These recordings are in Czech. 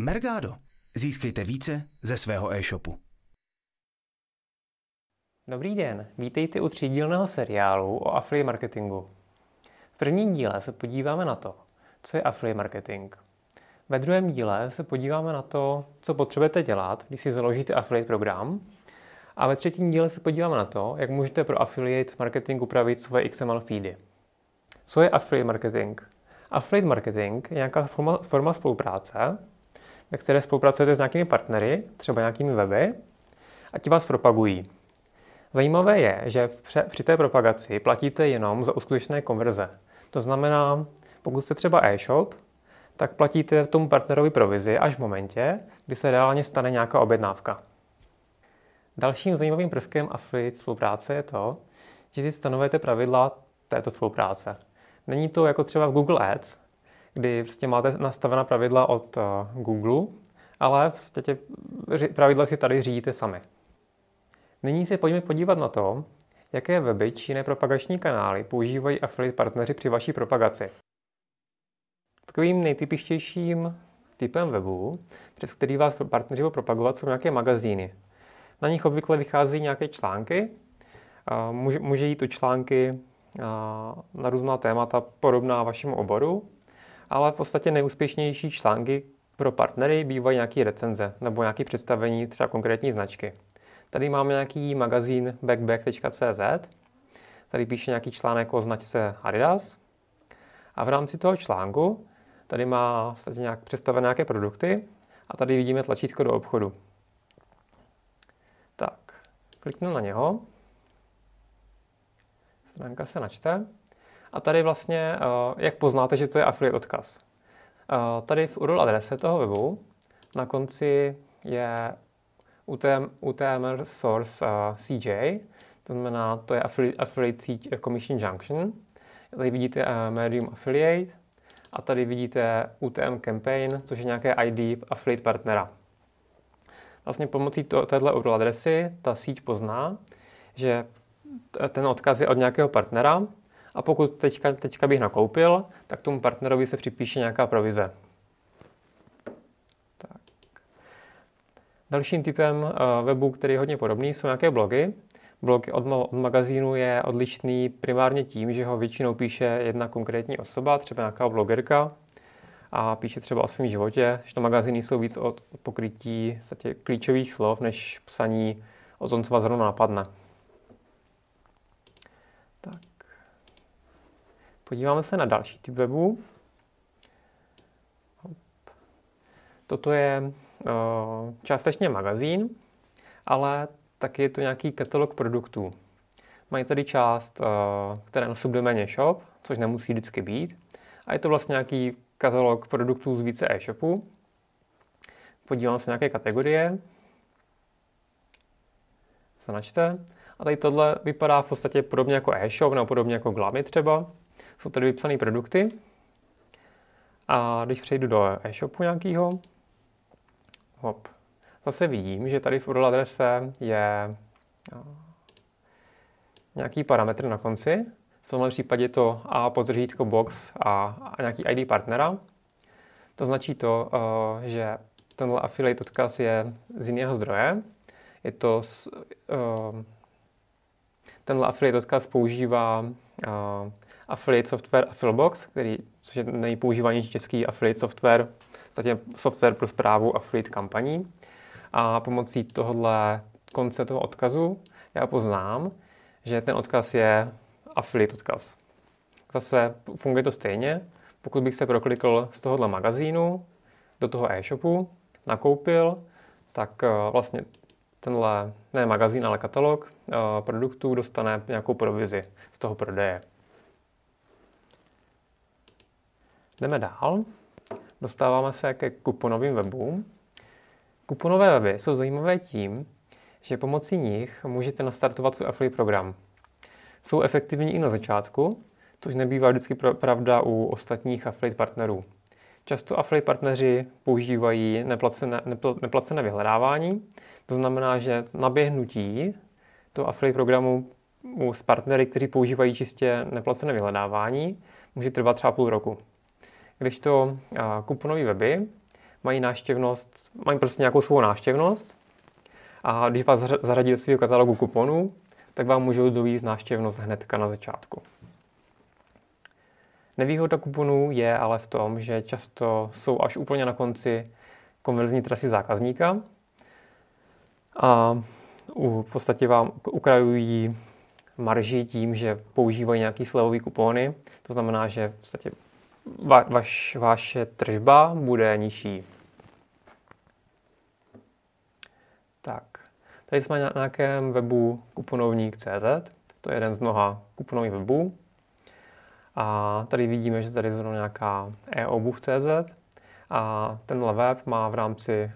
Mergado. Získejte více ze svého e-shopu. Dobrý den, vítejte u třídílného seriálu o affiliate marketingu. V prvním díle se podíváme na to, co je affiliate marketing. Ve druhém díle se podíváme na to, co potřebujete dělat, když si založíte affiliate program. A ve třetím díle se podíváme na to, jak můžete pro affiliate marketing upravit svoje XML feedy. Co je affiliate marketing? Affiliate marketing je nějaká forma, forma spolupráce, ve které spolupracujete s nějakými partnery, třeba nějakými weby, a ti vás propagují. Zajímavé je, že při té propagaci platíte jenom za uskutečné konverze. To znamená, pokud jste třeba e-shop, tak platíte tomu partnerovi provizi až v momentě, kdy se reálně stane nějaká objednávka. Dalším zajímavým prvkem affiliate spolupráce je to, že si stanovujete pravidla této spolupráce. Není to jako třeba v Google Ads, kdy prostě máte nastavená pravidla od uh, Google, ale v podstatě pravidla si tady řídíte sami. Nyní se pojďme podívat na to, jaké weby či jiné propagační kanály používají affiliate partneři při vaší propagaci. Takovým nejtypičtějším typem webu, přes který vás partneři budou propagovat, jsou nějaké magazíny. Na nich obvykle vycházejí nějaké články. Může, může jít o články na různá témata podobná vašemu oboru, ale v podstatě nejúspěšnější články pro partnery bývají nějaké recenze nebo nějaké představení třeba konkrétní značky. Tady máme nějaký magazín backback.cz, tady píše nějaký článek o značce Adidas a v rámci toho článku tady má vlastně nějak představené nějaké produkty a tady vidíme tlačítko do obchodu. Tak, kliknu na něho, stránka se načte a tady vlastně, eh, jak poznáte, že to je affiliate odkaz. Eh, tady v URL adrese toho webu na konci je UTM, UTML source eh, CJ, to znamená, to je affiliate, affiliate commission junction. Tady vidíte medium affiliate a tady vidíte UTM campaign, což je nějaké ID affiliate partnera. Vlastně pomocí to, téhle URL adresy ta síť pozná, že ten odkaz je od nějakého partnera a pokud teďka, teďka bych nakoupil, tak tomu partnerovi se připíše nějaká provize. Tak. Dalším typem eh, webu, který je hodně podobný, jsou nějaké blogy. Blog od, od magazínu je odlišný primárně tím, že ho většinou píše jedna konkrétní osoba, třeba nějaká blogerka, a píše třeba o svém životě, že to magazíny jsou víc od pokrytí klíčových slov, než psaní o tom, co vás zrovna napadne. Podíváme se na další typ webu. Toto je uh, částečně magazín, ale taky je to nějaký katalog produktů. Mají tady část, uh, která na subdoméně shop, což nemusí vždycky být. A je to vlastně nějaký katalog produktů z více e-shopů. Podíváme se na nějaké kategorie. Se načte. A tady tohle vypadá v podstatě podobně jako e-shop nebo podobně jako Glamy třeba. Jsou tady vypsané produkty. A když přejdu do e-shopu nějakého, hop, zase vidím, že tady v URL adrese je nějaký parametr na konci. V tomhle případě to A podržítko box a, a nějaký ID partnera. To značí to, že tenhle affiliate odkaz je z jiného zdroje. Je to z, tenhle affiliate odkaz používá affiliate software Affilbox, který, což je nejpoužívanější český affiliate software, vlastně software pro zprávu affiliate kampaní. A pomocí tohohle konce toho odkazu já poznám, že ten odkaz je affiliate odkaz. Zase funguje to stejně. Pokud bych se proklikl z tohohle magazínu do toho e-shopu, nakoupil, tak eh, vlastně tenhle, ne magazín, ale katalog eh, produktů dostane nějakou provizi z toho prodeje. Jdeme dál. Dostáváme se ke kuponovým webům. Kuponové weby jsou zajímavé tím, že pomocí nich můžete nastartovat svůj affiliate program. Jsou efektivní i na začátku, což nebývá vždycky pravda u ostatních affiliate partnerů. Často affiliate partneři používají neplacené, neplacené vyhledávání, to znamená, že naběhnutí toho affiliate programu s partnery, kteří používají čistě neplacené vyhledávání, může trvat třeba půl roku. Když to kuponové weby mají náštěvnost, mají prostě nějakou svou náštěvnost a když vás zařadí do svého katalogu kuponů, tak vám můžou dovízt náštěvnost hnedka na začátku. Nevýhoda kuponů je ale v tom, že často jsou až úplně na konci konverzní trasy zákazníka a v podstatě vám ukrajují marži tím, že používají nějaký slevový kupony. To znamená, že v podstatě va, vaš, vaše tržba bude nižší. Tak, tady jsme na nějakém webu kuponovník.cz, to je jeden z mnoha kuponových webů. A tady vidíme, že tady je zrovna nějaká e-obuv.cz a tenhle web má v rámci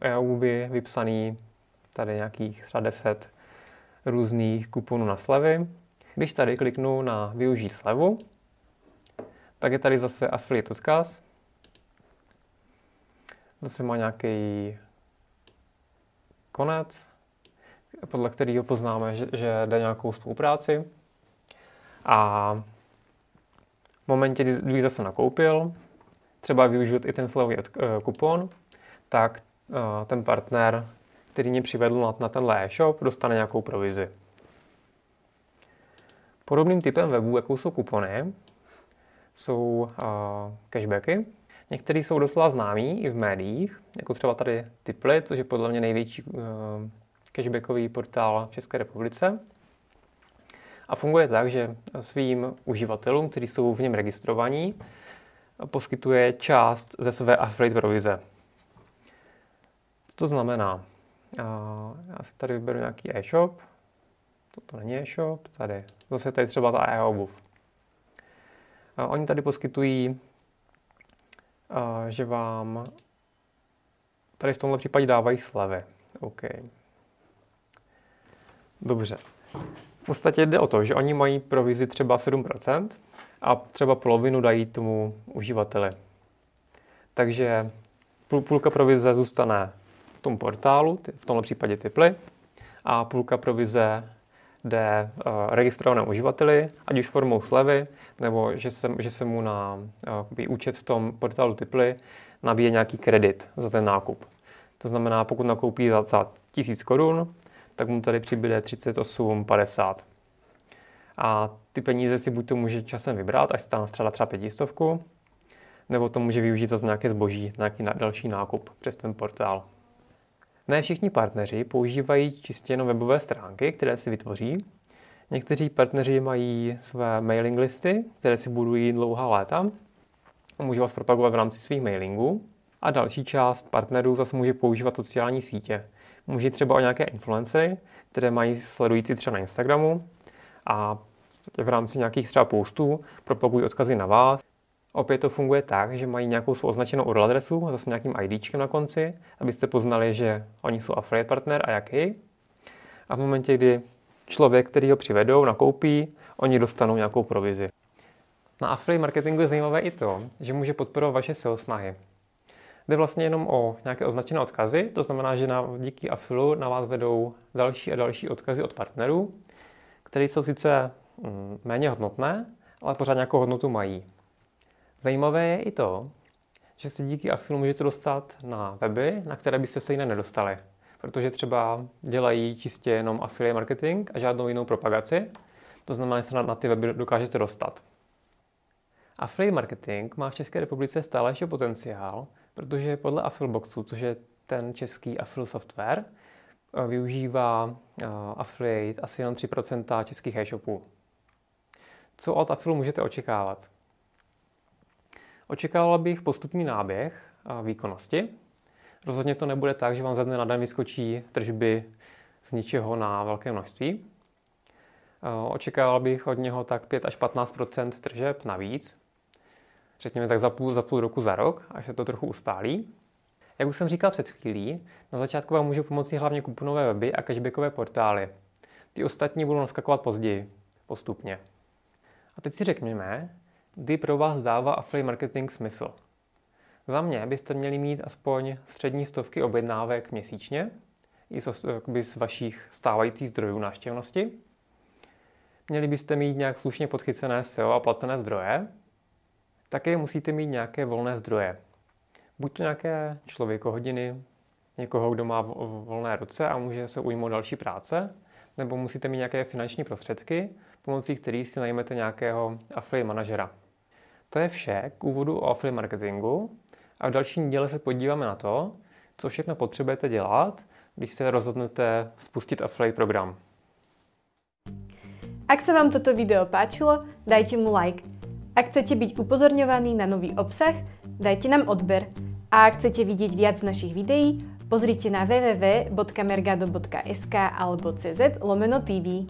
e-obuvy vypsaný tady nějakých třeba 10 různých kuponů na slevy. Když tady kliknu na využít slevu, tak je tady zase affiliate odkaz. Zase má nějaký konec, podle kterého poznáme, že, že jde nějakou spolupráci. A v momentě, kdy zase nakoupil, třeba využít i ten slevový eh, kupon, tak eh, ten partner, který mě přivedl na tenhle e-shop, dostane nějakou provizi. Podobným typem webů, jako jsou kupony, jsou uh, cashbacky. Některý jsou docela známí i v médiích, jako třeba tady Tiply, což je podle mě největší uh, cashbackový portál v České republice. A funguje tak, že svým uživatelům, kteří jsou v něm registrovaní, poskytuje část ze své affiliate provize. Co to znamená? Já si tady vyberu nějaký e-shop. Toto není e-shop. Tady. Zase tady třeba ta e-obuv. Oni tady poskytují, že vám tady v tomhle případě dávají slevy. OK. Dobře. V podstatě jde o to, že oni mají provizi třeba 7% a třeba polovinu dají tomu uživateli. Takže půlka provize zůstane v tom portálu, v tomto případě Tiply, a půlka provize jde uh, registrovanému uživateli, ať už formou slevy, nebo že se, že se mu na uh, účet v tom portálu Tiply nabíje nějaký kredit za ten nákup. To znamená, pokud nakoupí za, za 1000 korun, tak mu tady přibude 38,50. A ty peníze si buď to může časem vybrat, až se tam střela třeba pětistovku, nebo to může využít za nějaké zboží, nějaký další nákup přes ten portál. Ne všichni partneři používají čistě jenom webové stránky, které si vytvoří. Někteří partneři mají své mailing listy, které si budují dlouhá léta a můžou vás propagovat v rámci svých mailingů. A další část partnerů zase může používat sociální sítě. Může třeba o nějaké influencery, které mají sledující třeba na Instagramu a v rámci nějakých třeba postů propagují odkazy na vás. Opět to funguje tak, že mají nějakou svou označenou URL adresu, zase nějakým IDčkem na konci, abyste poznali, že oni jsou affiliate partner a jaký. A v momentě, kdy člověk, který ho přivedou, nakoupí, oni dostanou nějakou provizi. Na affiliate marketingu je zajímavé i to, že může podporovat vaše sales snahy. Jde vlastně jenom o nějaké označené odkazy, to znamená, že na, díky afilu na vás vedou další a další odkazy od partnerů, které jsou sice mm, méně hodnotné, ale pořád nějakou hodnotu mají. Zajímavé je i to, že se díky afilu můžete dostat na weby, na které byste se jinak nedostali. Protože třeba dělají čistě jenom affiliate marketing a žádnou jinou propagaci. To znamená, že se na, na ty weby dokážete dostat. Affiliate marketing má v České republice stále ještě potenciál, protože podle Affilboxu, což je ten český affiliate software, eh, využívá eh, affiliate asi jenom 3% českých e-shopů. Co od Affilu můžete očekávat? Očekával bych postupný náběh eh, výkonnosti. Rozhodně to nebude tak, že vám ze dne na den vyskočí tržby z ničeho na velké množství. Očekával bych od něho tak 5 až 15% tržeb navíc, řekněme tak za půl, za půl roku, za rok, až se to trochu ustálí. Jak už jsem říkal před chvílí, na začátku vám můžou pomoci hlavně kuponové weby a cashbackové portály. Ty ostatní budou naskakovat později, postupně. A teď si řekněme, kdy pro vás dává affiliate marketing smysl. Za mě byste měli mít aspoň střední stovky objednávek měsíčně, i z vašich stávajících zdrojů návštěvnosti. Měli byste mít nějak slušně podchycené SEO a placené zdroje, také musíte mít nějaké volné zdroje. Buď to nějaké člověkohodiny, někoho, kdo má volné ruce a může se ujmout další práce, nebo musíte mít nějaké finanční prostředky, pomocí kterých si najmete nějakého affiliate manažera. To je vše k úvodu o affiliate marketingu a v dalším díle se podíváme na to, co všechno potřebujete dělat, když se rozhodnete spustit affiliate program. Ak sa vám toto video páčilo, dajte mu like. Ak chcete byť upozorňovaní na nový obsah, dajte nám odber. A ak chcete vidieť viac našich videí, pozrite na www.mergado.sk alebo cz lomeno TV.